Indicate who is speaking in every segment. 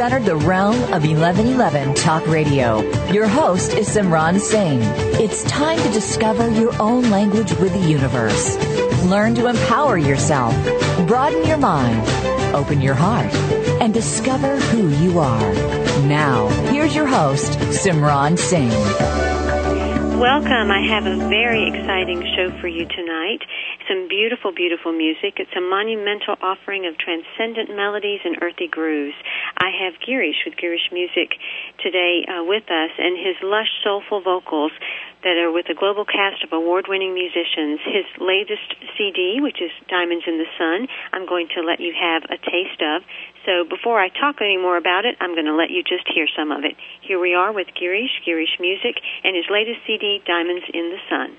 Speaker 1: You've entered the realm of 1111 Talk Radio. Your host is Simran Singh. It's time to discover your own language with the universe. Learn to empower yourself, broaden your mind, open your heart, and discover who you are. Now, here's your host, Simran Singh.
Speaker 2: Welcome. I have a very exciting show for you beautiful, beautiful music. It's a monumental offering of transcendent melodies and earthy grooves. I have Girish with Girish Music today uh, with us, and his lush, soulful vocals that are with a global cast of award-winning musicians. His latest CD, which is Diamonds in the Sun, I'm going to let you have a taste of. So before I talk any more about it, I'm going to let you just hear some of it. Here we are with Girish, Girish Music, and his latest CD, Diamonds in the Sun.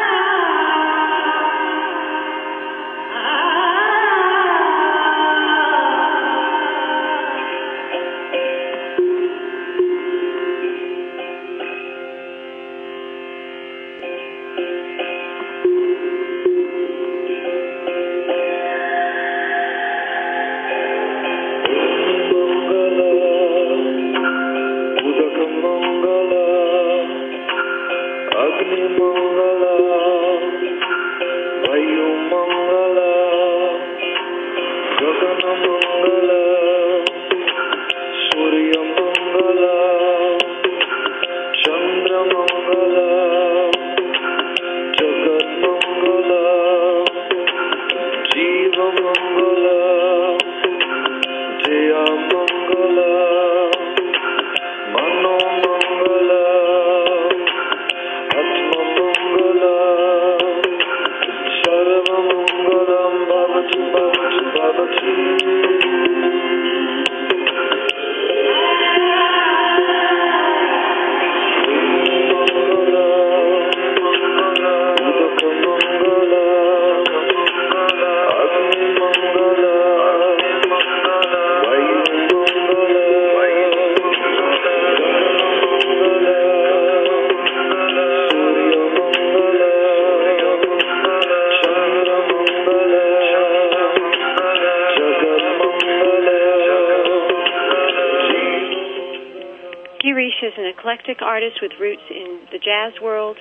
Speaker 2: eclectic artist with roots in the jazz world,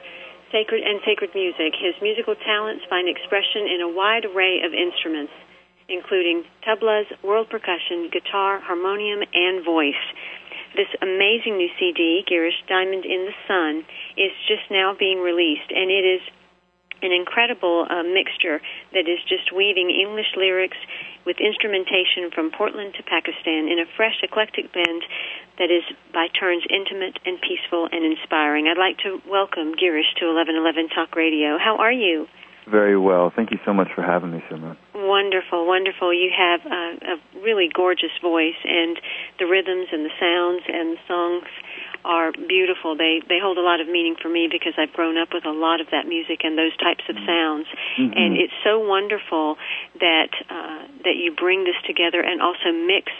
Speaker 2: sacred and sacred music. His musical talents find expression in a wide array of instruments, including tablas, world percussion, guitar, harmonium, and voice. This amazing new CD, Girish Diamond in the Sun, is just now being released, and it is an incredible uh, mixture that is just weaving English lyrics with instrumentation from Portland to Pakistan in a fresh, eclectic blend that is by turns intimate and peaceful and inspiring. I'd like to welcome Girish to 1111 Talk Radio. How are you?
Speaker 3: Very well. Thank you so much for having me, Simran.
Speaker 2: Wonderful, wonderful. You have a, a really gorgeous voice, and the rhythms and the sounds and the songs are beautiful. They they hold a lot of meaning for me because I've grown up with a lot of that music and those types of sounds, mm-hmm. and it's so wonderful that uh, that you bring this together and also mix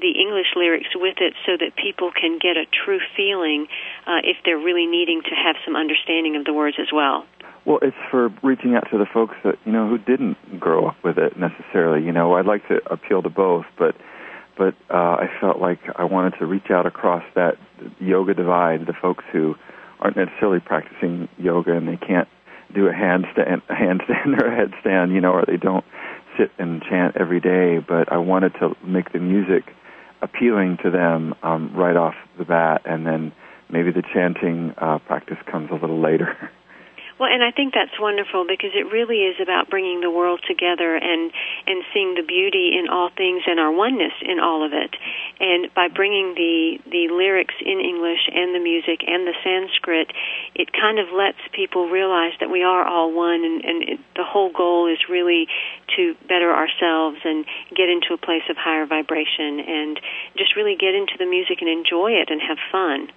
Speaker 2: the English lyrics with it so that people can get a true feeling uh, if they're really needing to have some understanding of the words as well.
Speaker 3: Well, it's for reaching out to the folks that you know who didn't grow up with it necessarily. You know, I'd like to appeal to both, but but uh, I felt like I wanted to reach out across that yoga divide, the folks who aren't necessarily practicing yoga and they can't do a handstand, handstand or a headstand, you know, or they don't sit and chant every day. But I wanted to make the music appealing to them um, right off the bat, and then maybe the chanting uh, practice comes a little later.
Speaker 2: Well, and I think that's wonderful because it really is about bringing the world together and and seeing the beauty in all things and our oneness in all of it. And by bringing the the lyrics in English and the music and the Sanskrit, it kind of lets people realize that we are all one, and, and it, the whole goal is really to better ourselves and get into a place of higher vibration and just really get into the music and enjoy it and have fun.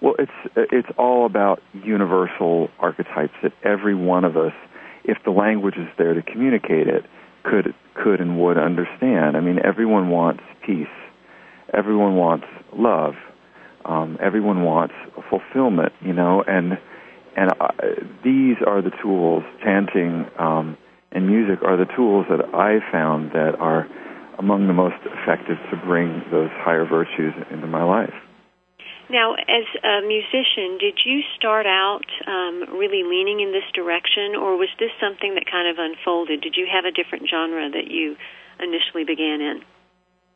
Speaker 3: Well, it's it's all about universal archetypes that every one of us, if the language is there to communicate it, could could and would understand. I mean, everyone wants peace. Everyone wants love. Um, everyone wants fulfillment. You know, and and uh, these are the tools. Chanting um, and music are the tools that I found that are among the most effective to bring those higher virtues into my life.
Speaker 2: Now, as a musician, did you start out um, really leaning in this direction, or was this something that kind of unfolded? Did you have a different genre that you initially began in?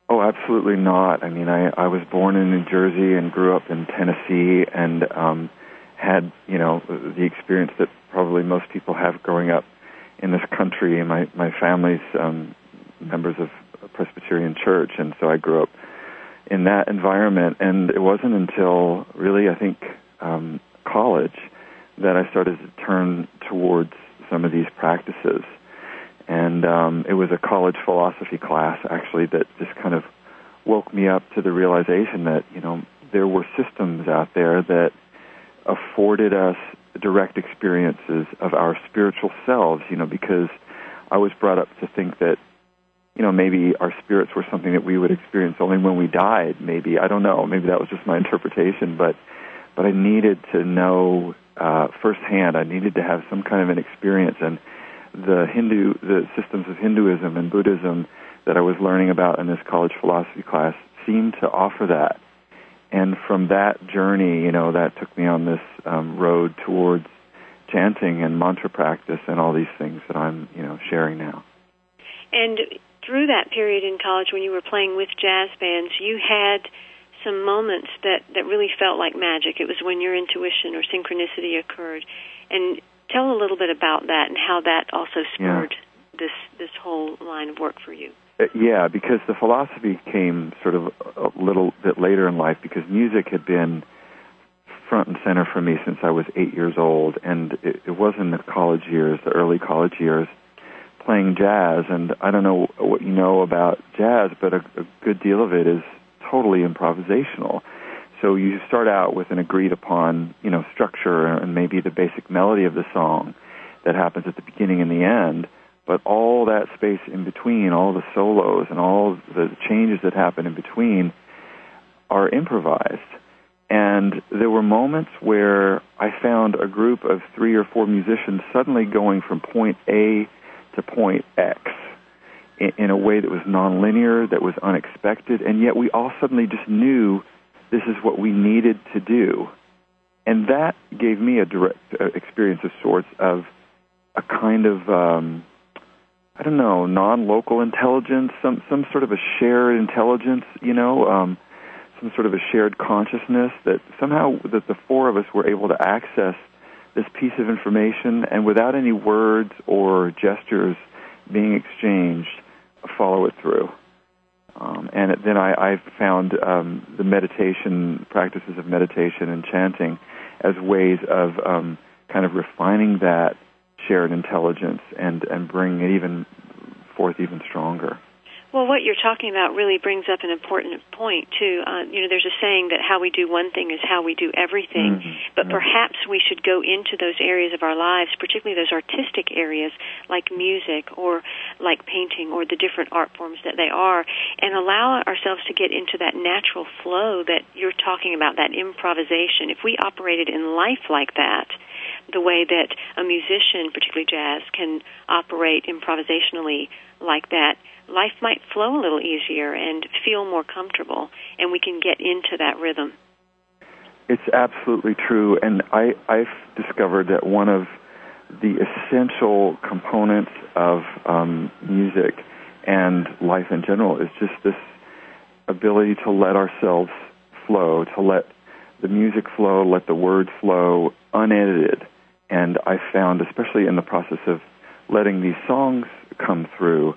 Speaker 3: Oh, absolutely not. I mean, I I was born in New Jersey and grew up in Tennessee, and um, had you know the experience that probably most people have growing up in this country. My my family's um, members of a Presbyterian church, and so I grew up in that environment. And it wasn't until really, I think, um, college that I started to turn towards some of these practices. And um, it was a college philosophy class, actually, that just kind of woke me up to the realization that, you know, there were systems out there that afforded us direct experiences of our spiritual selves, you know, because I was brought up to think that you know, maybe our spirits were something that we would experience only when we died. Maybe I don't know. Maybe that was just my interpretation, but but I needed to know uh, firsthand. I needed to have some kind of an experience, and the Hindu, the systems of Hinduism and Buddhism that I was learning about in this college philosophy class seemed to offer that. And from that journey, you know, that took me on this um, road towards chanting and mantra practice and all these things that I'm, you know, sharing now.
Speaker 2: And through that period in college when you were playing with jazz bands, you had some moments that that really felt like magic. It was when your intuition or synchronicity occurred. And tell a little bit about that and how that also spurred yeah. this this whole line of work for you.
Speaker 3: Uh, yeah, because the philosophy came sort of a little bit later in life because music had been front and center for me since I was eight years old, and it, it was in the college years, the early college years, playing jazz, and I don't know what you know about jazz, but a, a good deal of it is totally improvisational. So you start out with an agreed upon, you know, structure and maybe the basic melody of the song that happens at the beginning and the end, but all that space in between, all the solos and all the changes that happen in between are improvised. And there were moments where I found a group of three or four musicians suddenly going from point A to point X in, in a way that was nonlinear, that was unexpected, and yet we all suddenly just knew this is what we needed to do. And that gave me a direct uh, experience of sorts of a kind of um, I don't know, non-local intelligence, some some sort of a shared intelligence, you know, um, some sort of a shared consciousness that somehow that the four of us were able to access this piece of information and without any words or gestures being exchanged, follow it through. Um, and then I, I found um, the meditation practices of meditation and chanting as ways of um, kind of refining that shared intelligence and and bringing it even forth even stronger.
Speaker 2: Well, what you're talking about really brings up an important point too. Uh, you know, there's a saying that how we do one thing is how we do everything. Mm-hmm. But perhaps we should go into those areas of our lives, particularly those artistic areas like music or like painting or the different art forms that they are, and allow ourselves to get into that natural flow that you're talking about, that improvisation. If we operated in life like that, the way that a musician, particularly jazz, can operate improvisationally like that, life might flow a little easier and feel more comfortable, and we can get into that rhythm.
Speaker 3: It's absolutely true, and I, I've discovered that one of the essential components of um, music and life in general is just this ability to let ourselves flow, to let the music flow, let the words flow unedited. And I found, especially in the process of letting these songs come through,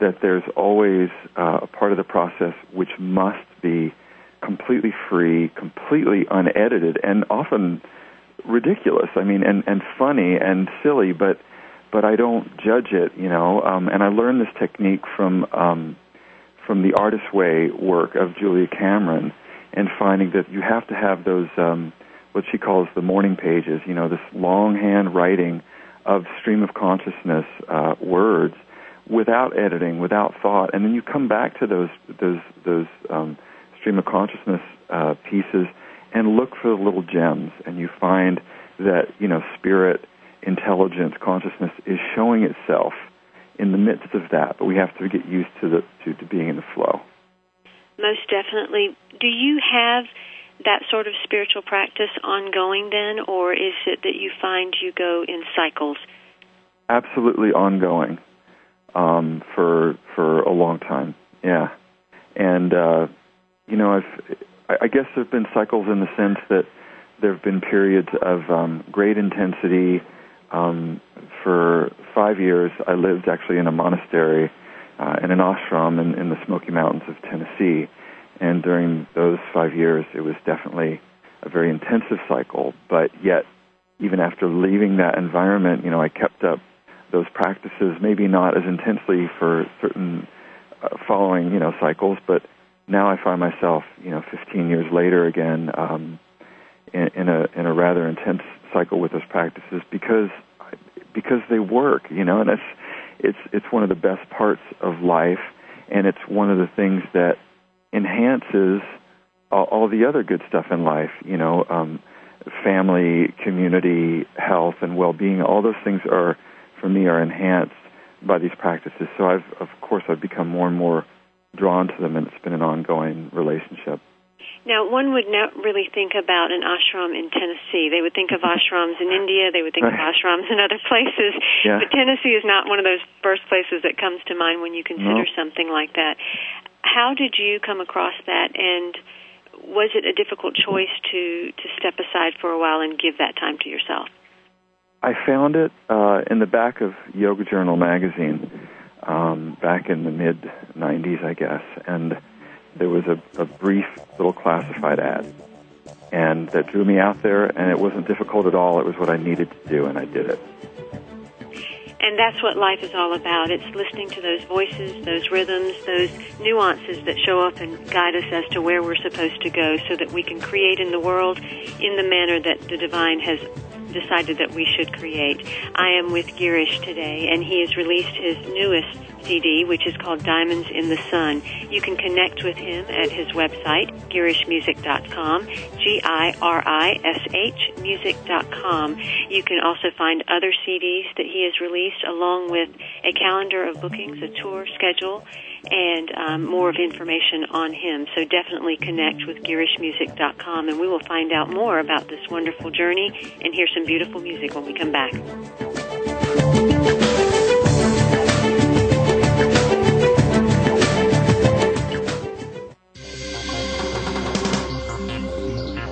Speaker 3: that there's always uh, a part of the process which must be completely free, completely unedited, and often ridiculous. I mean, and and funny and silly, but but I don't judge it, you know. Um, and I learned this technique from um, from the Artist Way work of Julia Cameron, and finding that you have to have those um, what she calls the morning pages, you know, this longhand writing of stream of consciousness uh, words without editing, without thought, and then you come back to those those those um, stream of consciousness uh, pieces and look for the little gems, and you find that you know spirit, intelligence, consciousness is showing itself in the midst of that, but we have to get used to the to, to being in the flow.
Speaker 2: Most definitely. Do you have that sort of spiritual practice ongoing then, or is it that you find you go in cycles?
Speaker 3: Absolutely ongoing um, for for a long time. Yeah, and uh, you know, I've I guess there've been cycles in the sense that there have been periods of um, great intensity. Um, for five years, I lived actually in a monastery, uh, in an ashram in, in the Smoky Mountains of Tennessee. And during those five years, it was definitely a very intensive cycle. But yet, even after leaving that environment, you know, I kept up those practices, maybe not as intensely for certain uh, following, you know, cycles, but now I find myself, you know, 15 years later again um, in, in a in a rather intense cycle with those practices because because they work, you know, and it's it's it's one of the best parts of life, and it's one of the things that enhances all, all the other good stuff in life, you know, um, family, community, health, and well-being. All those things are for me are enhanced by these practices. So I've of course I've become more and more drawn to them, and it's been an ongoing relationship.
Speaker 2: Now, one would not really think about an ashram in Tennessee. They would think of ashrams in India. They would think of ashrams in other places. Yeah. But Tennessee is not one of those first places that comes to mind when you consider no. something like that. How did you come across that, and was it a difficult choice to to step aside for a while and give that time to yourself?
Speaker 3: I found it uh, in the back of Yoga Journal magazine um, back in the mid 90s, I guess, and there was a, a brief little classified ad, and that drew me out there, and it wasn't difficult at all. It was what I needed to do, and I did it.
Speaker 2: And that's what life is all about. It's listening to those voices, those rhythms, those nuances that show up and guide us as to where we're supposed to go so that we can create in the world in the manner that the divine has decided that we should create. I am with Girish today, and he has released his newest CD, which is called Diamonds in the Sun. You can connect with him at his website, girishmusic.com, G-I-R-I-S-H music.com. You can also find other CDs that he has released along with a calendar of bookings, a tour schedule, and um, more of information on him. So definitely connect with girishmusic.com and we will find out more about this wonderful journey and hear some beautiful music when we come back.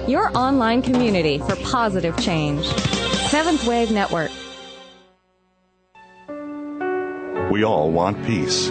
Speaker 4: Your online community for positive change. Seventh Wave Network.
Speaker 5: We all want peace.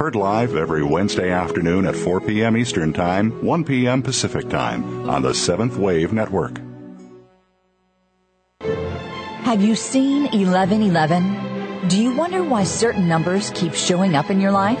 Speaker 5: Heard live every Wednesday afternoon at 4 p.m. Eastern Time, 1 p.m. Pacific Time on the Seventh Wave Network.
Speaker 1: Have you seen 1111? Do you wonder why certain numbers keep showing up in your life?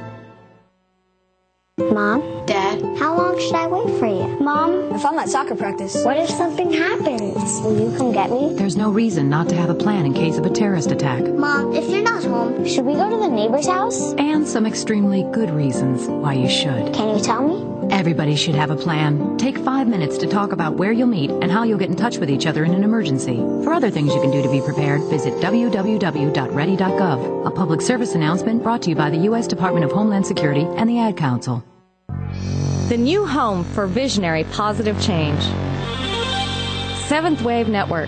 Speaker 6: Mom? Dad? How long should I wait for you? Mom?
Speaker 7: If I'm at soccer practice.
Speaker 6: What if something happens? Will you come get me?
Speaker 8: There's no reason not to have a plan in case of a terrorist attack.
Speaker 6: Mom, if you're not home, should we go to the neighbor's house?
Speaker 8: And some extremely good reasons why you should.
Speaker 6: Can you tell me?
Speaker 8: Everybody should have a plan. Take five minutes to talk about where you'll meet and how you'll get in touch with each other in an emergency. For other things you can do to be prepared, visit www.ready.gov. A public service announcement brought to you by the U.S. Department of Homeland Security and the Ad Council.
Speaker 4: The new home for visionary positive change. Seventh Wave Network.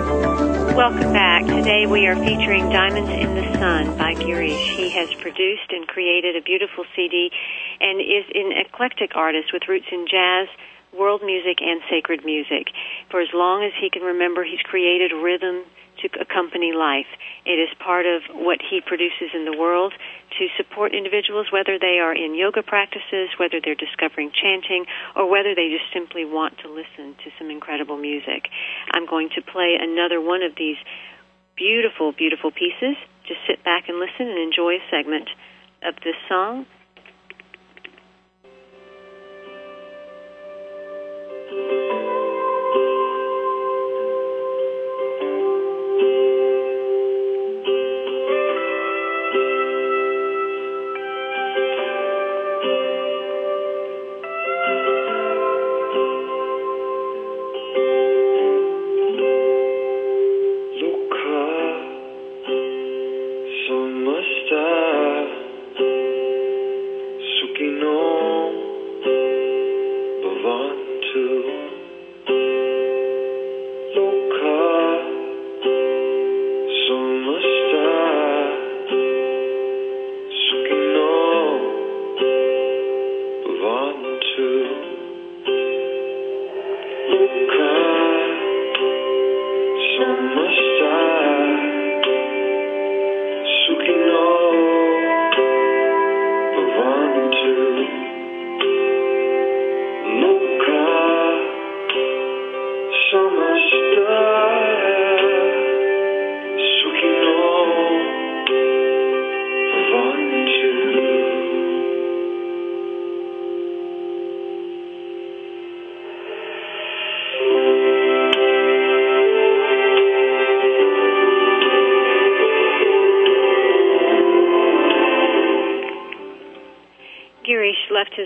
Speaker 2: Welcome back. Today we are featuring Diamonds in the Sun by Girish. He has produced and created a beautiful CD and is an eclectic artist with roots in jazz, world music, and sacred music. For as long as he can remember, he's created rhythm to accompany life. It is part of what he produces in the world to support individuals, whether they are in yoga practices, whether they're discovering chanting, or whether they just simply want to listen to some incredible music. I'm going to play another one of these beautiful, beautiful pieces. Just sit back and listen and enjoy a segment of this song. left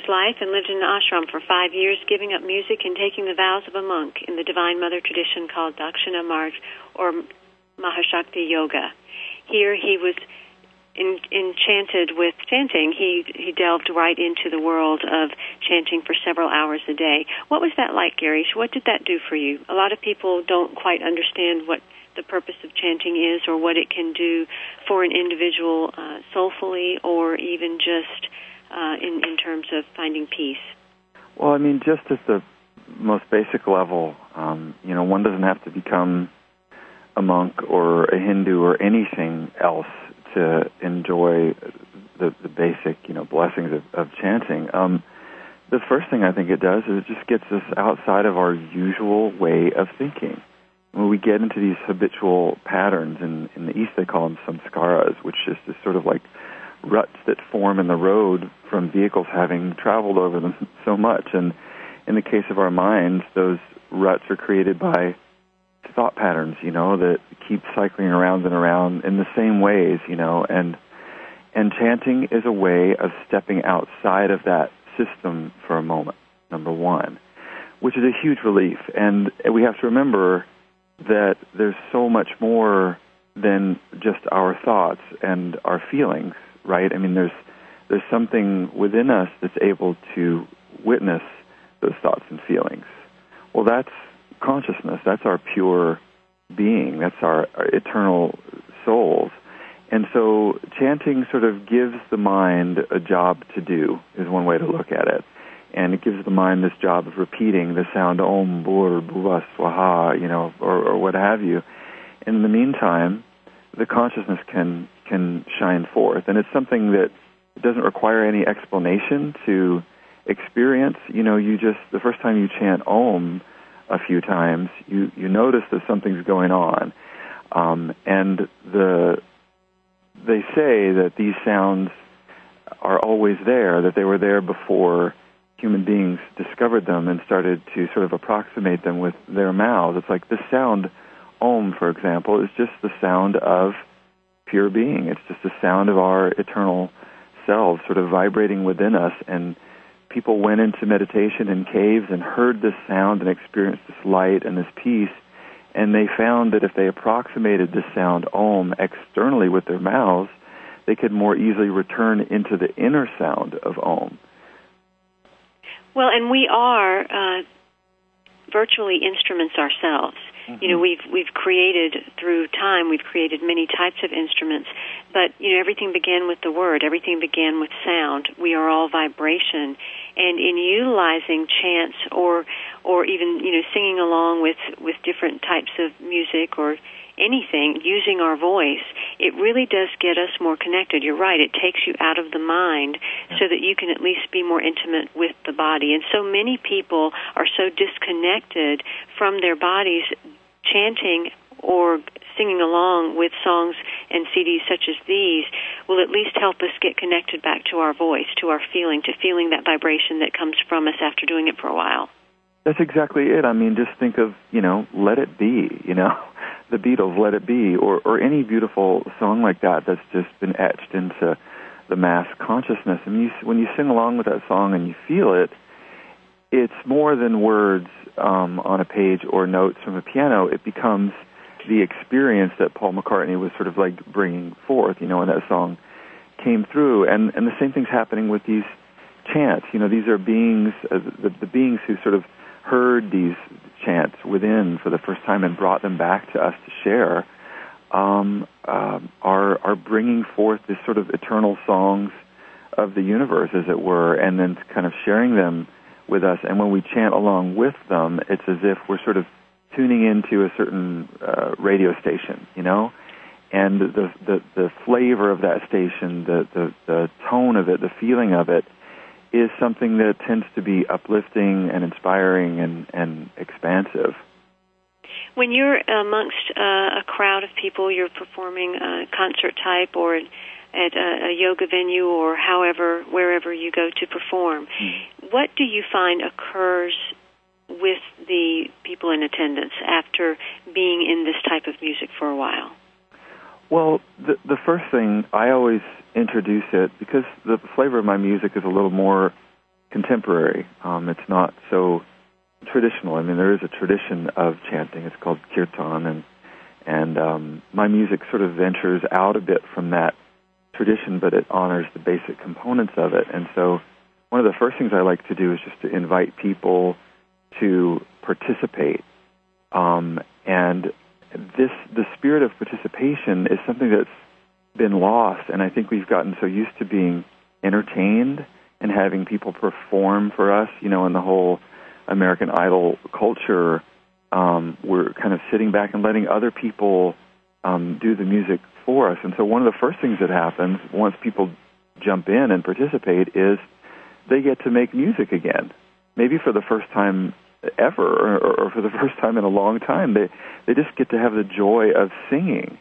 Speaker 2: life and lived in an ashram for five years, giving up music and taking the vows of a monk in the Divine Mother tradition called Dakshina Marg or Mahashakti Yoga. Here he was in, enchanted with chanting. He he delved right into the world of chanting for several hours a day. What was that like, Gary? What did that do for you? A lot of people don't quite understand what the purpose of chanting is or what it can do for an individual uh, soulfully or even just uh, in, in terms of finding peace?
Speaker 3: Well, I mean, just at the most basic level, um, you know, one doesn't have to become a monk or a Hindu or anything else to enjoy the, the basic, you know, blessings of, of chanting. Um, the first thing I think it does is it just gets us outside of our usual way of thinking. When we get into these habitual patterns, in, in the East they call them samskaras, which is just sort of like ruts that form in the road from vehicles having traveled over them so much. And in the case of our minds, those ruts are created by thought patterns, you know, that keep cycling around and around in the same ways, you know, and and chanting is a way of stepping outside of that system for a moment, number one, which is a huge relief. And we have to remember that there's so much more than just our thoughts and our feelings right? I mean, there's there's something within us that's able to witness those thoughts and feelings. Well, that's consciousness. That's our pure being. That's our, our eternal souls. And so chanting sort of gives the mind a job to do, is one way to look at it. And it gives the mind this job of repeating the sound Om, Bhur, Bhuva, Swaha, you know, or, or what have you. In the meantime, the consciousness can can shine forth. And it's something that doesn't require any explanation to experience. You know, you just the first time you chant Om a few times, you you notice that something's going on, um, and the they say that these sounds are always there, that they were there before human beings discovered them and started to sort of approximate them with their mouths. It's like the sound Om, for example, is just the sound of pure being. It's just the sound of our eternal selves sort of vibrating within us and people went into meditation in caves and heard this sound and experienced this light and this peace. And they found that if they approximated this sound, Om, externally with their mouths, they could more easily return into the inner sound of Om.
Speaker 2: Well, and we are uh, virtually instruments ourselves. Mm-hmm. You know, we've we've created through time. We've created many types of instruments, but you know, everything began with the word. Everything began with sound. We are all vibration, and in utilizing chants or or even you know singing along with with different types of music or anything using our voice, it really does get us more connected. You're right, it takes you out of the mind so that you can at least be more intimate with the body. And so many people are so disconnected from their bodies chanting or singing along with songs and CDs such as these will at least help us get connected back to our voice, to our feeling, to feeling that vibration that comes from us after doing it for a while.
Speaker 3: That's exactly it. I mean, just think of, you know, Let It Be, you know, the Beatles, Let It Be, or, or any beautiful song like that that's just been etched into the mass consciousness. And you, when you sing along with that song and you feel it, it's more than words um, on a page or notes from a piano. It becomes the experience that Paul McCartney was sort of like bringing forth, you know, when that song came through. And and the same thing's happening with these chants. You know, these are beings, uh, the, the beings who sort of heard these chants within for the first time and brought them back to us to share. Um, um, are are bringing forth this sort of eternal songs of the universe, as it were, and then kind of sharing them with us. And when we chant along with them, it's as if we're sort of tuning into a certain uh, radio station, you know, and the, the the flavor of that station, the, the the tone of it, the feeling of it, is something that tends to be uplifting and inspiring and and expansive.
Speaker 2: When you're amongst uh, a crowd of people, you're performing a concert type or at a, a yoga venue or however wherever you go to perform. Mm. What do you find occurs with the people in attendance after being in this type of music for a while?
Speaker 3: Well, the the first thing I always introduce it because the flavor of my music is a little more contemporary. Um, it's not so traditional. I mean, there is a tradition of chanting. It's called kirtan, and and um, my music sort of ventures out a bit from that tradition, but it honors the basic components of it. And so, one of the first things I like to do is just to invite people to participate. Um, and this, the spirit of participation is something that's been lost, and I think we've gotten so used to being entertained and having people perform for us. You know, in the whole American Idol culture, um, we're kind of sitting back and letting other people um, do the music for us. And so one of the first things that happens once people jump in and participate is they get to make music again. Maybe for the first time ever or, or for the first time in a long time. They they just get to have the joy of singing.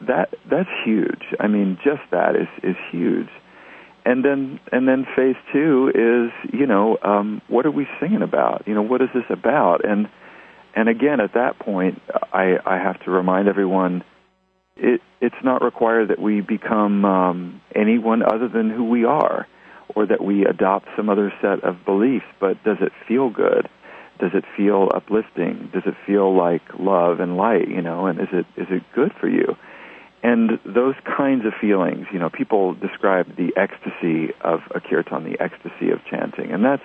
Speaker 3: That that's huge. I mean, just that is is huge. And then and then phase two is you know um, what are we singing about? You know what is this about? And and again at that point I I have to remind everyone it, it's not required that we become um, anyone other than who we are, or that we adopt some other set of beliefs. But does it feel good? Does it feel uplifting? Does it feel like love and light? You know, and is it is it good for you? And those kinds of feelings, you know, people describe the ecstasy of a kirtan, the ecstasy of chanting, and that's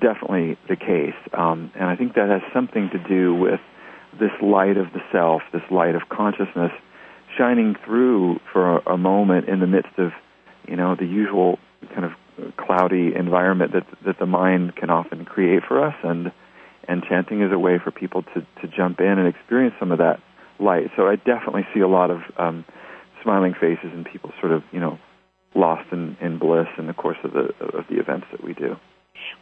Speaker 3: definitely the case. Um, and I think that has something to do with this light of the self, this light of consciousness shining through for a, a moment in the midst of, you know, the usual kind of cloudy environment that that the mind can often create for us, and and chanting is a way for people to to jump in and experience some of that light. So I definitely see a lot of um, smiling faces and people sort of, you know, lost in, in bliss in the course of the of the events that we do.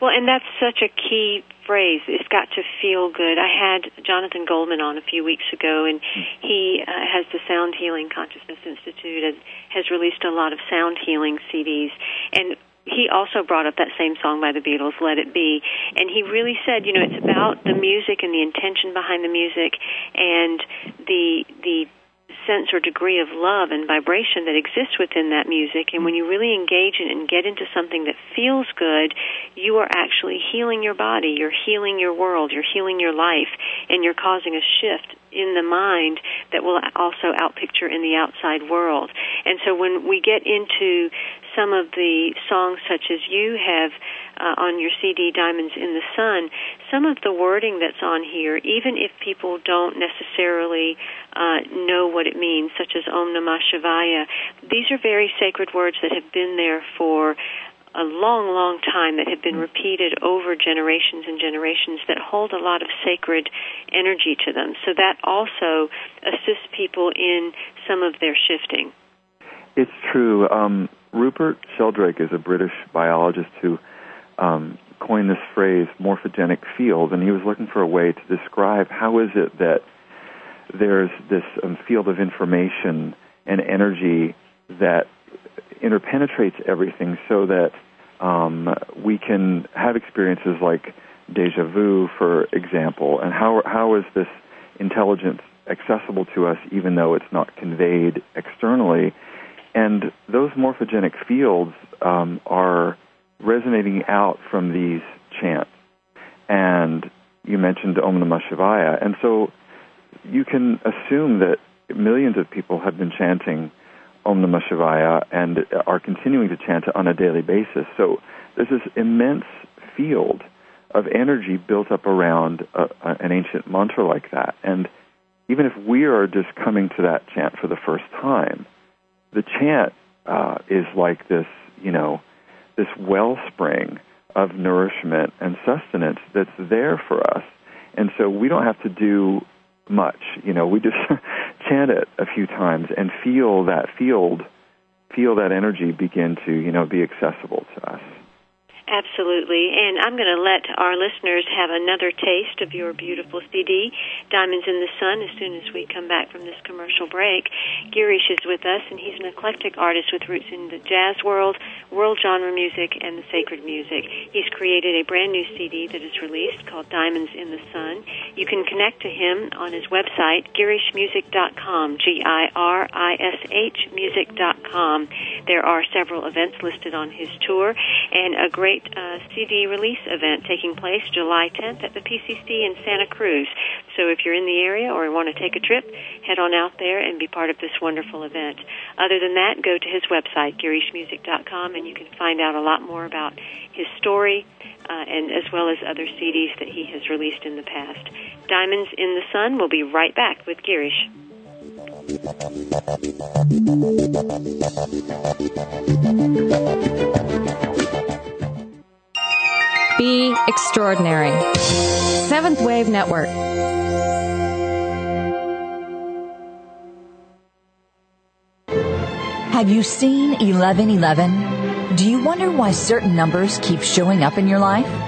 Speaker 2: Well, and that's such a key phrase. It's got to feel good. I had Jonathan Goldman on a few weeks ago, and he uh, has the Sound Healing Consciousness Institute and has released a lot of sound healing CDs. And he also brought up that same song by the Beatles, Let It Be. And he really said, you know, it's about the music and the intention behind the music and the the sense or degree of love and vibration that exists within that music. And when you really engage in it and get into something that feels good, you are actually healing your body, you're healing your world, you're healing your life, and you're causing a shift in the mind that will also outpicture in the outside world. And so when we get into some of the songs such as you have uh, on your CD, Diamonds in the Sun, some of the wording that's on here, even if people don't necessarily uh, know what it means, such as Om Namah Shivaya, these are very sacred words that have been there for a long, long time that have been repeated over generations and generations that hold a lot of sacred energy to them. So that also assists people in some of their shifting.
Speaker 3: It's true. Um, Rupert Sheldrake is a British biologist who um, coined this phrase morphogenic field, and he was looking for a way to describe how is it that there's this um, field of information and energy that interpenetrates everything so that um, we can have experiences like deja vu, for example, and how how is this intelligence accessible to us even though it's not conveyed externally? And those morphogenic fields um, are resonating out from these chants. And you mentioned Om Namah Shivaya, and so you can assume that millions of people have been chanting Om Namah Shivaya and are continuing to chant it on a daily basis. So there's this immense field of energy built up around a, a, an ancient mantra like that. And even if we are just coming to that chant for the first time, the chant uh, is like this, you know, this wellspring of nourishment and sustenance that's there for us. And so we don't have to do much. You know, we just chant it a few times and feel that field, feel that energy begin to, you know, be accessible to us.
Speaker 2: Absolutely. And I'm going to let our listeners have another taste of your beautiful CD, Diamonds in the Sun, as soon as we come back from this commercial break. Girish is with us, and he's an eclectic artist with roots in the jazz world, world genre music, and the sacred music. He's created a brand new CD that is released called Diamonds in the Sun. You can connect to him on his website, girishmusic.com, G-I-R-I-S-H music.com. There are several events listed on his tour, and a great great uh, CD release event taking place July 10th at the PCC in Santa Cruz. So if you're in the area or want to take a trip, head on out there and be part of this wonderful event. Other than that, go to his website, girishmusic.com, and you can find out a lot more about his story uh, and as well as other CDs that he has released in the past. Diamonds in the Sun will be right back with Girish.
Speaker 4: Be extraordinary. Seventh Wave Network.
Speaker 1: Have you seen 1111? Do you wonder why certain numbers keep showing up in your life?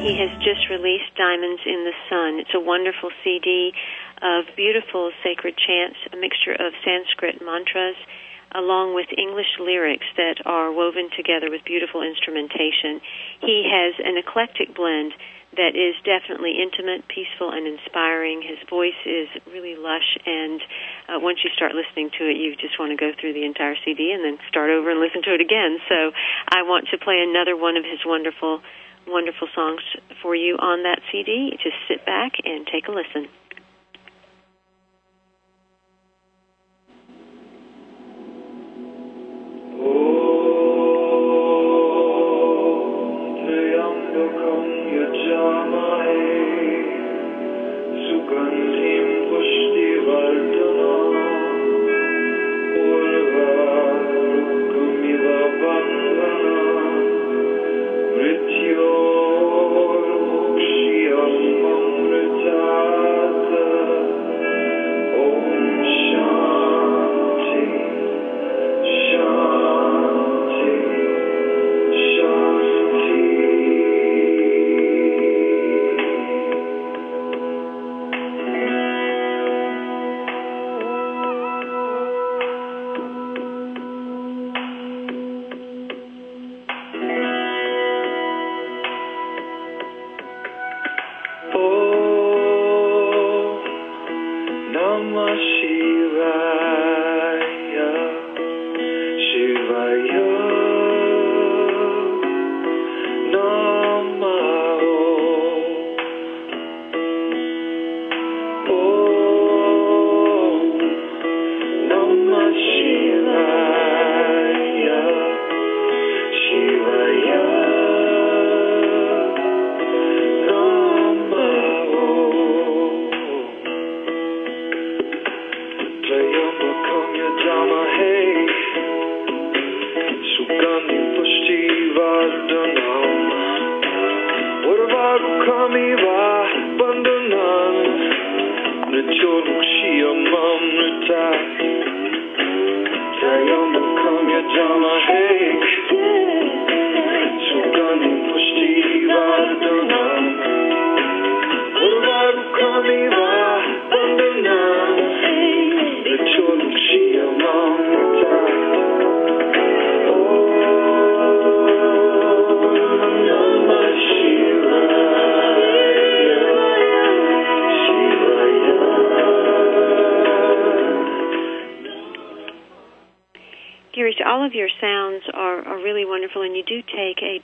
Speaker 9: he has just released Diamonds in the Sun. It's a wonderful CD of beautiful sacred chants, a mixture of Sanskrit mantras, along with English lyrics that are woven together with beautiful instrumentation. He has an eclectic blend that is definitely intimate, peaceful, and inspiring. His voice is really lush, and uh, once you start listening to it, you just want to go through the entire CD and then start over and listen to it again. So I want to play another one of his wonderful, wonderful songs for you on that CD. Just sit back and take a listen. Oh,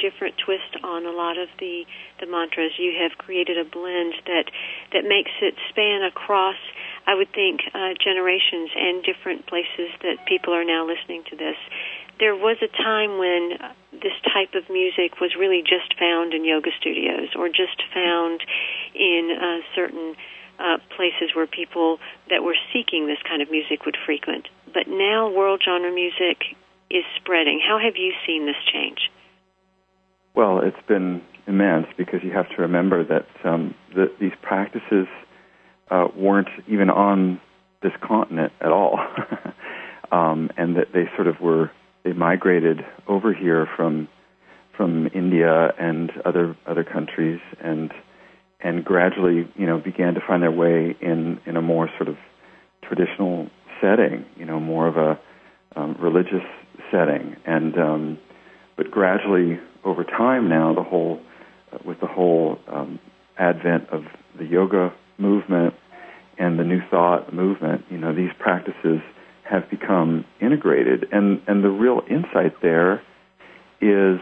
Speaker 2: different twist on a lot of the, the mantras. You have created a blend that, that makes it span across, I would think, uh, generations and different places that people are now listening to this. There was a time when this type of music was really just found in yoga studios or just found in uh, certain uh, places where people that were seeking this kind of music would frequent. But now world genre music is spreading. How have you seen this change?
Speaker 3: Well, it's been immense because you have to remember that um, the, these practices uh, weren't even on this continent at all, um, and that they sort of were they migrated over here from from India and other other countries and and gradually you know began to find their way in in a more sort of traditional setting, you know, more of a um, religious setting, and um, but gradually over time now the whole uh, with the whole um, advent of the yoga movement and the new thought movement, you know, these practices have become integrated, and and the real insight there is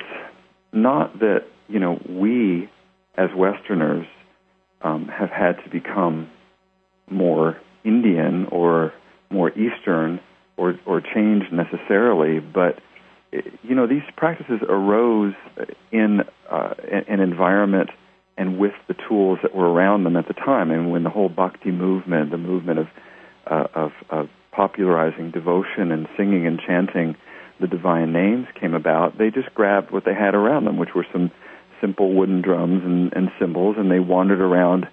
Speaker 3: not that you know we as Westerners um, have had to become more Indian or more Eastern or or change necessarily, but you know, these practices arose in uh, an environment and with the tools that were around them at the time. And when the whole bhakti movement, the movement of, uh, of, of popularizing devotion and singing and chanting the divine names came about, they just grabbed what they had around them, which were some simple wooden drums and, and cymbals, and they wandered around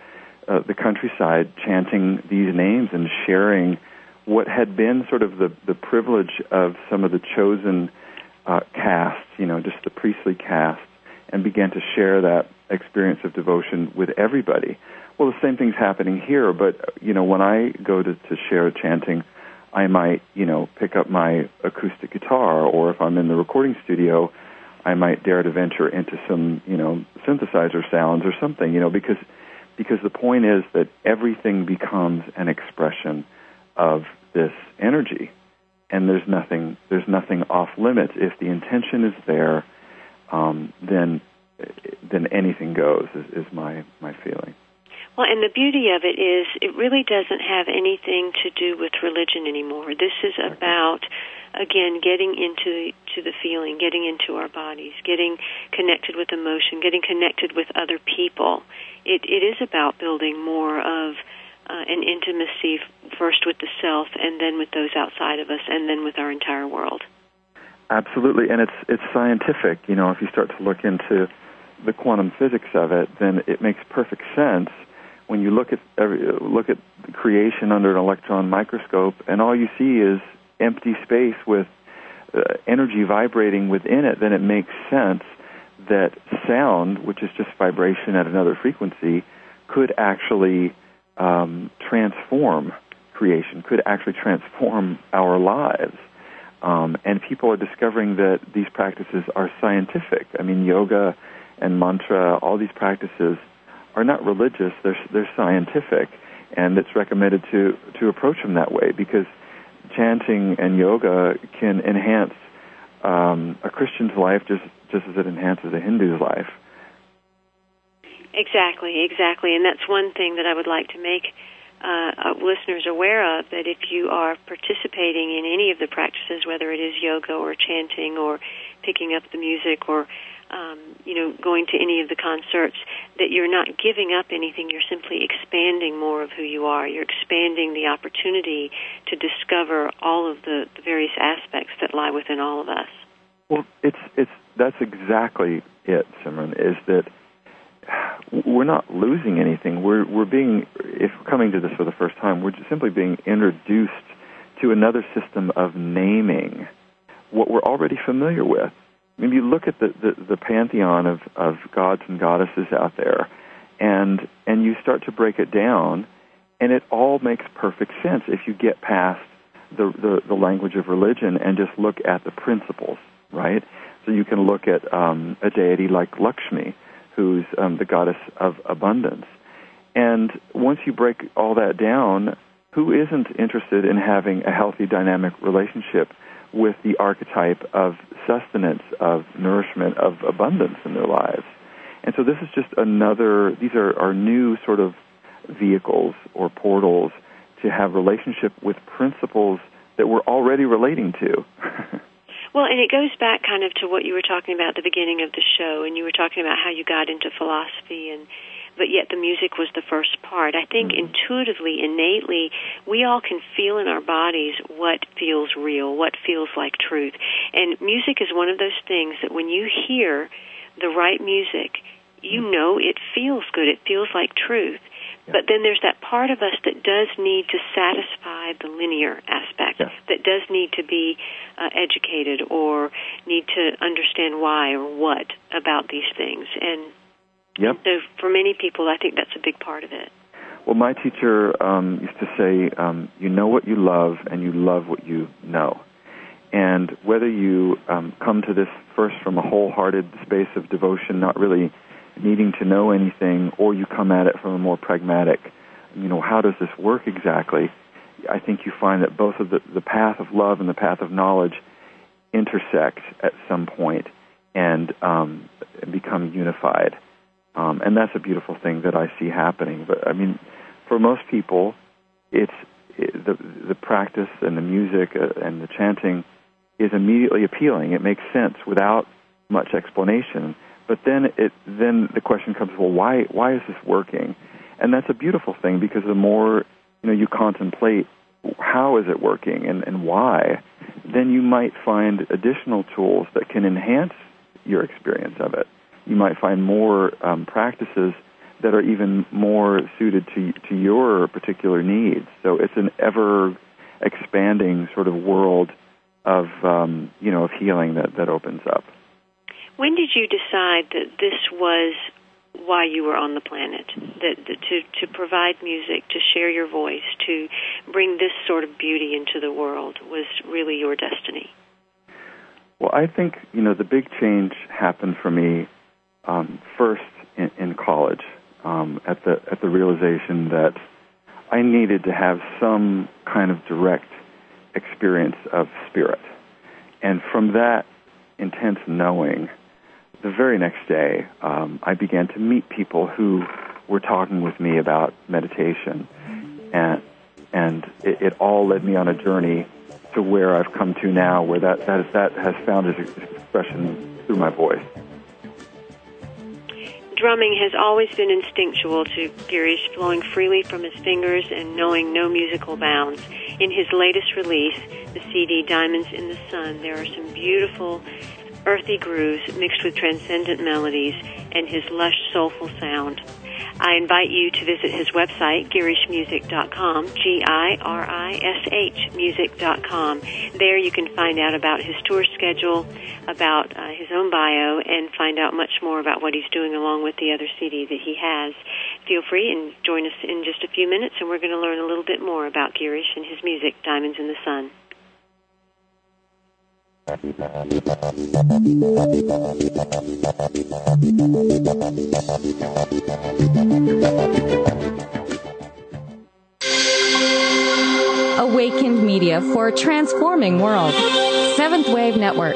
Speaker 3: uh, the countryside chanting these names and sharing what had been sort of the, the privilege of some of the chosen uh, you know, just the priestly caste, and began to share that experience of devotion with everybody. Well, the same thing's happening here, but you know, when I go to, to share chanting, I might, you know, pick up my acoustic guitar, or if I'm in the recording studio, I might dare to venture into some, you know, synthesizer sounds or something, you know, because because the point is that everything becomes an expression of this energy and there's nothing there's nothing off limits. If the intention is there, um, then then anything goes. Is, is my my feeling.
Speaker 2: Well, and the beauty of it is, it really doesn't have anything to do with religion anymore. This is about, again, getting into to the feeling, getting into our bodies, getting connected with emotion, getting connected with other people. It it is about building more of uh, an intimacy first with the self and then with those outside of us and then with our entire world.
Speaker 3: Absolutely, and it's it's scientific. You know, if you start to look into the quantum physics of it, then it makes perfect sense when you look at every, look at creation under an electron microscope, and all you see is empty space with uh, energy vibrating within it. Then it makes sense that sound, which is just vibration at another frequency, could actually um, transform creation, could actually transform our lives. Um, and people are discovering that these practices are scientific. I mean, yoga and mantra, all these practices are not religious; they're they're scientific, and it's recommended to to approach them that way because chanting and yoga can enhance um, a Christian's life just just as it enhances a Hindu's life.
Speaker 2: Exactly, exactly, and that's one thing that I would like to make uh, uh, listeners aware of. That if you are participating in any of the practices, whether it is yoga or chanting or picking up the music or um, you know going to any of the concerts, that you're not giving up anything. You're simply expanding more of who you are. You're expanding the opportunity to discover all of the, the various aspects that lie within all of us.
Speaker 3: Well, it's it's that's exactly it, Simran. Is that we're not losing anything. We're we're being if we're coming to this for the first time, we're simply being introduced to another system of naming what we're already familiar with. I mean, you look at the, the, the pantheon of, of gods and goddesses out there, and and you start to break it down, and it all makes perfect sense if you get past the, the, the language of religion and just look at the principles, right? So you can look at um, a deity like Lakshmi, who's um, the goddess of abundance. And once you break all that down, who isn't interested in having a healthy, dynamic relationship with the archetype of sustenance, of nourishment, of abundance in their lives? And so this is just another, these are, are new sort of vehicles or portals to have relationship with principles that we're already relating to.
Speaker 2: Well, and it goes back kind of to what you were talking about at the beginning of the show, and you were talking about how you got into philosophy and but yet the music was the first part. I think mm-hmm. intuitively, innately, we all can feel in our bodies what feels real, what feels like truth. And music is one of those things that when you hear the right music, you mm-hmm. know it feels good, it feels like truth. But then there's that part of us that does need to satisfy the linear aspect, yeah. that does need to be uh, educated or need to understand why or what about these things. And
Speaker 3: Yep.
Speaker 2: So for many people, I think that's a big part of it.
Speaker 3: Well, my teacher um, used to say, um, "You know what you love, and you love what you know." And whether you um, come to this first from a wholehearted space of devotion, not really needing to know anything, or you come at it from a more pragmatic, you know, how does this work exactly? I think you find that both of the, the path of love and the path of knowledge intersect at some point and um, become unified. Um, and that's a beautiful thing that I see happening. But I mean, for most people, it's it, the the practice and the music uh, and the chanting is immediately appealing. It makes sense without much explanation. But then it then the question comes, well, why why is this working? And that's a beautiful thing because the more you know you contemplate how is it working and, and why, then you might find additional tools that can enhance your experience of it you might find more um, practices that are even more suited to to your particular needs. So it's an ever expanding sort of world of um, you know of healing that that opens up.
Speaker 2: When did you decide that this was why you were on the planet? That, that to to provide music, to share your voice, to bring this sort of beauty into the world was really your destiny.
Speaker 3: Well, I think you know the big change happened for me um, first in, in college um, at the at the realization that I needed to have some kind of direct experience of spirit, and from that intense knowing, the very next day um, I began to meet people who were talking with me about meditation, and and it, it all led me on a journey to where I've come to now, where that that, that has found its expression through my voice
Speaker 2: drumming has always been instinctual to Girish, flowing freely from his fingers and knowing no musical bounds. In his latest release, the CD Diamonds in the Sun, there are some beautiful earthy grooves mixed with transcendent melodies and his lush, soulful sound. I invite you to visit his website, girishmusic.com, G-I-R-I-S-H music.com. There you can find out about his tour schedule, about uh, his own bio, and find out much more about what he's doing along with the other CD that he has. Feel free and join us in just a few minutes, and we're going to learn a little bit more about Girish and his music, Diamonds in the Sun.
Speaker 4: Awakened Media for a transforming world. Seventh Wave Network.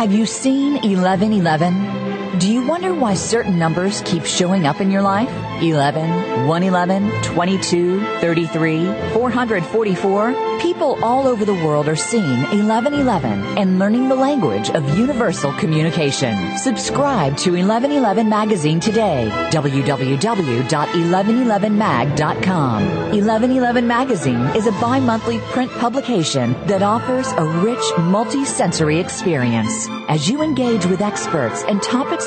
Speaker 1: Have you seen 1111? Do you wonder why certain numbers keep showing up in your life? 11, 111, 22, 33, 444? People all over the world are seeing 1111 and learning the language of universal communication. Subscribe to 1111 Magazine today. www.1111mag.com. 1111 Magazine is a bi-monthly print publication that offers a rich multi-sensory experience As you engage with experts and topics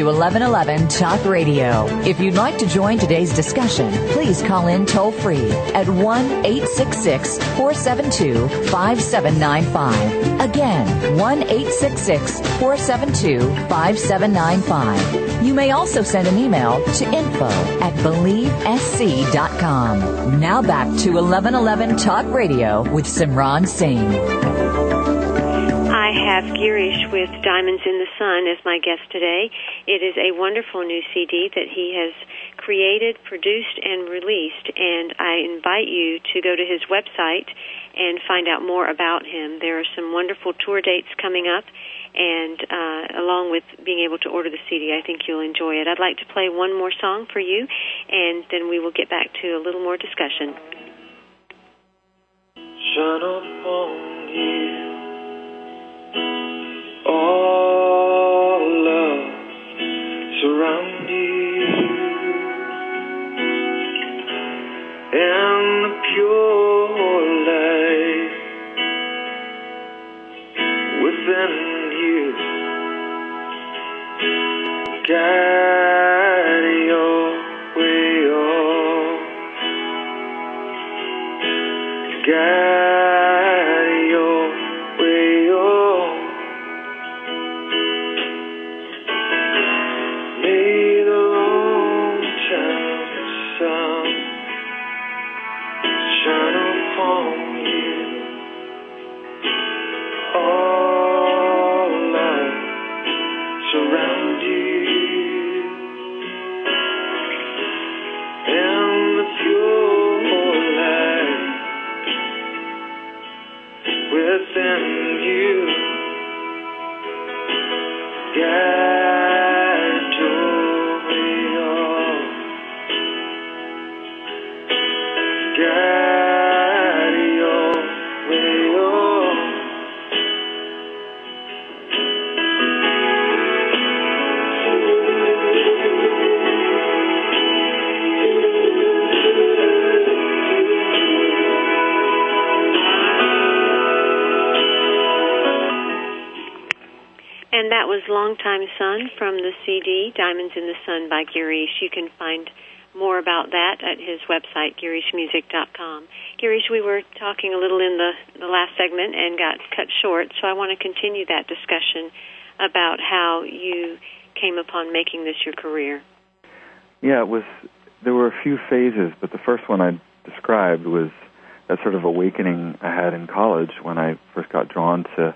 Speaker 1: To 1111 Talk Radio. If you'd like to join today's discussion, please call in toll free at 1 866 472 5795. Again, 1 866 472 5795. You may also send an email to info at believesc.com. Now back to 1111 Talk Radio with Simran Singh.
Speaker 2: I have Girish with Diamonds in the Sun as my guest today. It is a wonderful new CD that he has created, produced, and released, and I invite you to go to his website and find out more about him. There are some wonderful tour dates coming up, and uh, along with being able to order the CD, I think you'll enjoy it. I'd like to play one more song for you, and then we will get back to a little more discussion.
Speaker 9: You all love surround you. And the pure light within you guide Sun
Speaker 2: from the CD Diamonds in the Sun by Girish. You can find more about that at his website, girishmusic.com. Girish, we were talking a little in the, the last segment and got cut short, so I want to continue that discussion about how you came upon making this your career.
Speaker 3: Yeah, it was. There were a few phases, but the first one I described was that sort of awakening I had in college when I first got drawn to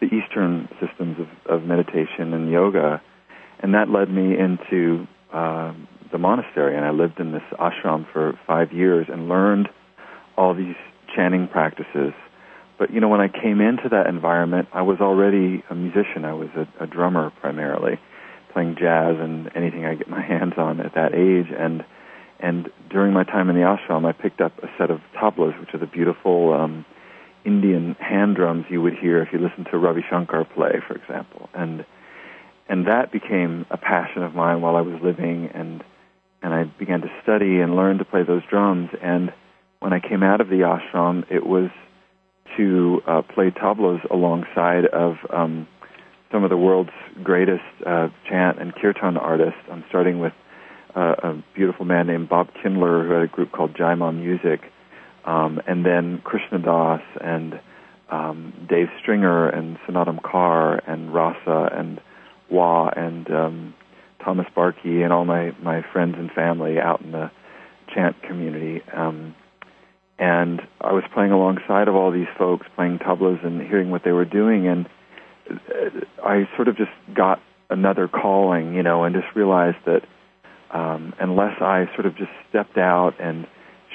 Speaker 3: the Eastern systems of, of meditation and yoga, and that led me into uh, the monastery. And I lived in this ashram for five years and learned all these chanting practices. But you know, when I came into that environment, I was already a musician. I was a, a drummer primarily, playing jazz and anything I get my hands on at that age. And and during my time in the ashram, I picked up a set of tablas, which are the beautiful um, Indian hand drums you would hear if you listen to Ravi Shankar play, for example. And and that became a passion of mine while I was living, and and I began to study and learn to play those drums. And when I came out of the ashram, it was to uh, play tablas alongside of um, some of the world's greatest uh, chant and kirtan artists. I'm starting with uh, a beautiful man named Bob Kindler, who had a group called Jaima Music, um, and then Krishna Das and um, Dave Stringer and Snatam Kaur and Rasa and Wah and um, Thomas Barquee and all my, my friends and family out in the chant community. Um, and I was playing alongside of all these folks, playing tablas and hearing what they were doing, and uh, I sort of just got another calling, you know, and just realized that um, unless I sort of just stepped out and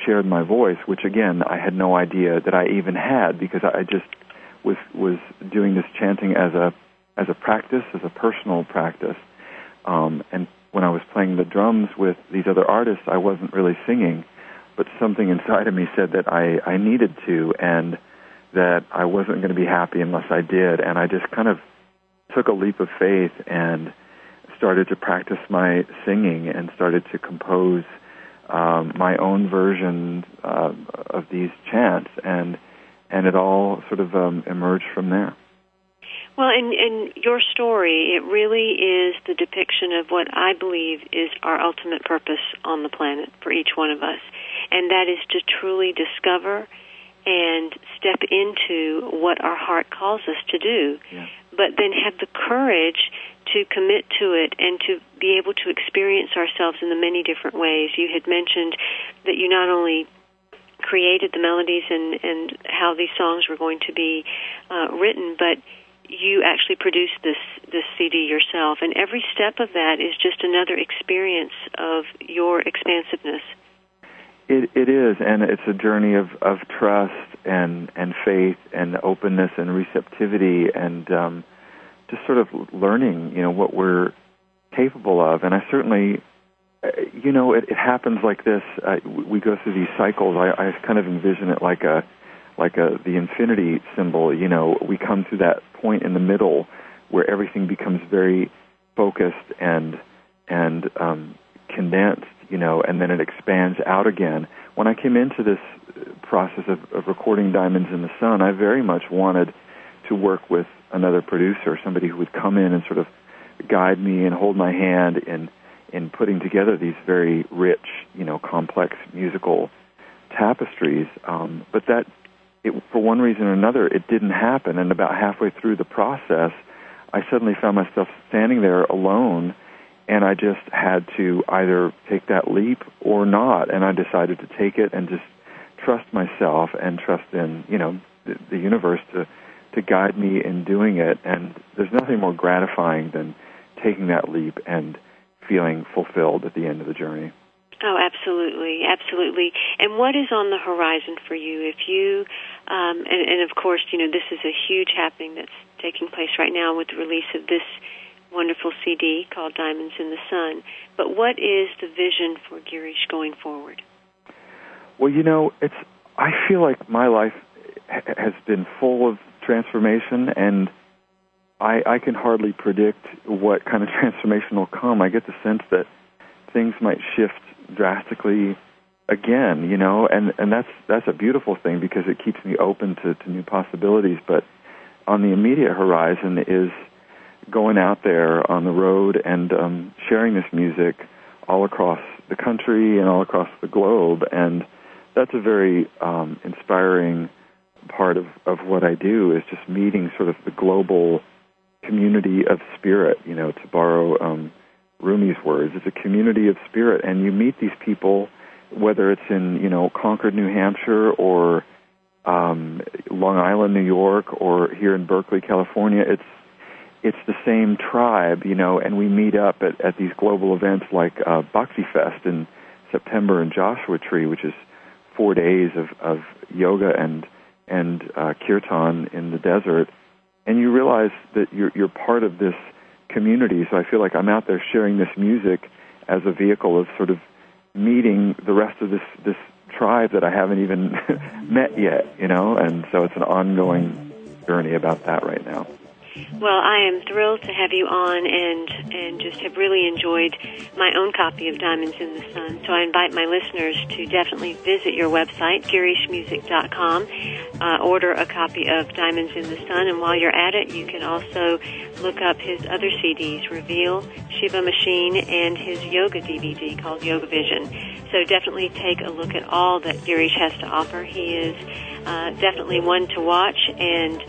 Speaker 3: shared my voice, which again I had no idea that I even had because I just was was doing this chanting as a as a practice, as a personal practice. Um, and when I was playing the drums with these other artists, I wasn't really singing, but something inside of me said that I I needed to and that I wasn't going to be happy unless I did, and I just kind of took a leap of faith and started to practice my singing and started to compose um, my own version uh, of these chants, and and it all sort of um, emerged from there.
Speaker 2: Well, in, in your story, it really is the depiction of what I believe is our ultimate purpose on the planet for each one of us, and that is to truly discover and step into what our heart calls us to do,
Speaker 3: yeah.
Speaker 2: but then have the courage to commit to it and to be able to experience ourselves in the many different ways. You had mentioned that you not only created the melodies and, and how these songs were going to be uh, written, but you actually produce this this CD yourself, and every step of that is just another experience of your expansiveness.
Speaker 3: It it is, and it's a journey of of trust and and faith and openness and receptivity and um, just sort of learning, you know, what we're capable of. And I certainly, uh, you know, it, it happens like this. Uh, we go through these cycles. I, I kind of envision it like a, like a the infinity symbol. You know, we come to that point in the middle where everything becomes very focused and and um, condensed. You know, and then it expands out again. When I came into this process of, of recording Diamonds in the Sun, I very much wanted to work with another producer, somebody who would come in and sort of guide me and hold my hand in in putting together these very rich, you know, complex musical tapestries. Um, but that, it, for one reason or another, it didn't happen. And about halfway through the process, I suddenly found myself standing there alone, and I just had to either take that leap or not. And I decided to take it and just trust myself and trust in, you know, the, the universe to to guide me in doing it. And there's nothing more gratifying than taking that leap and feeling fulfilled at the end of the journey.
Speaker 2: Oh, absolutely, absolutely. And what is on the horizon for you? If you, um, and, and of course, you know, this is a huge happening that's taking place right now with the release of this wonderful CD called Diamonds in the Sun. But what is the vision for Girish going forward?
Speaker 3: Well, you know, it's. I feel like my life has been full of transformation, and I, I can hardly predict what kind of transformation will come. I get the sense that things might shift drastically again, you know, and and that's that's a beautiful thing because it keeps me open to, to new possibilities. But on the immediate horizon is going out there on the road and um, sharing this music all across the country and all across the globe, and that's a very um, inspiring part of, of what I do is just meeting sort of the global community of spirit, you know, to borrow um, Rumi's words. It's a community of spirit, and you meet these people, whether it's in, you know, Concord, New Hampshire, or um, Long Island, New York, or here in Berkeley, California. It's it's the same tribe, you know, and we meet up at, at these global events like uh, Bhakti Fest in September in Joshua Tree, which is four days of, of yoga and and uh, kirtan in the desert, and you realize that you're you're part of this community. So I feel like I'm out there sharing this music as a vehicle of sort of meeting the rest of this this tribe that I haven't even met yet, you know. And so it's an ongoing journey about that right now.
Speaker 2: Well, I am thrilled to have you on and and just have really enjoyed my own copy of Diamonds in the Sun. So I invite my listeners to definitely visit your website, girishmusic.com, uh, order a copy of Diamonds in the Sun, and while you're at it, you can also look up his other CDs, Reveal, Shiva Machine, and his yoga DVD called Yoga Vision. So definitely take a look at all that Girish has to offer. He is uh, definitely one to watch and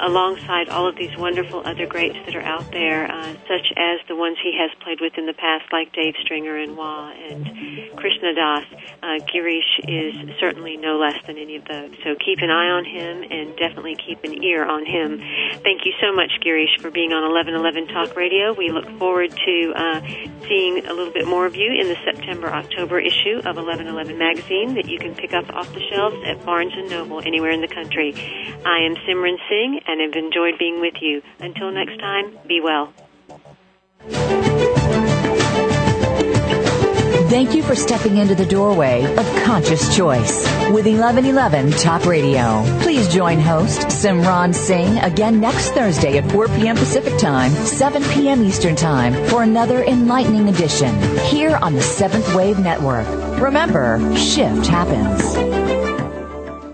Speaker 2: alongside all of these wonderful other greats that are out there, uh, such as the ones he has played with in the past, like Dave Stringer and Wah and Krishna Das. Uh, Girish is certainly no less than any of those. So keep an eye on him and definitely keep an ear on him. Thank you so much, Girish, for being on 1111 Talk Radio. We look forward to uh, seeing a little bit more of you in the September October issue of 1111 magazine that you can pick up off the shelves at Barnes and Noble anywhere in the country. I am Simran Singh and have enjoyed being with you. Until next time, be well.
Speaker 1: Thank you for stepping into the doorway of conscious choice with 1111 Talk Radio. Please join host Simran Singh again next Thursday at 4 p.m. Pacific Time, 7 p.m. Eastern Time for another enlightening edition here on the Seventh Wave Network. Remember, shift happens.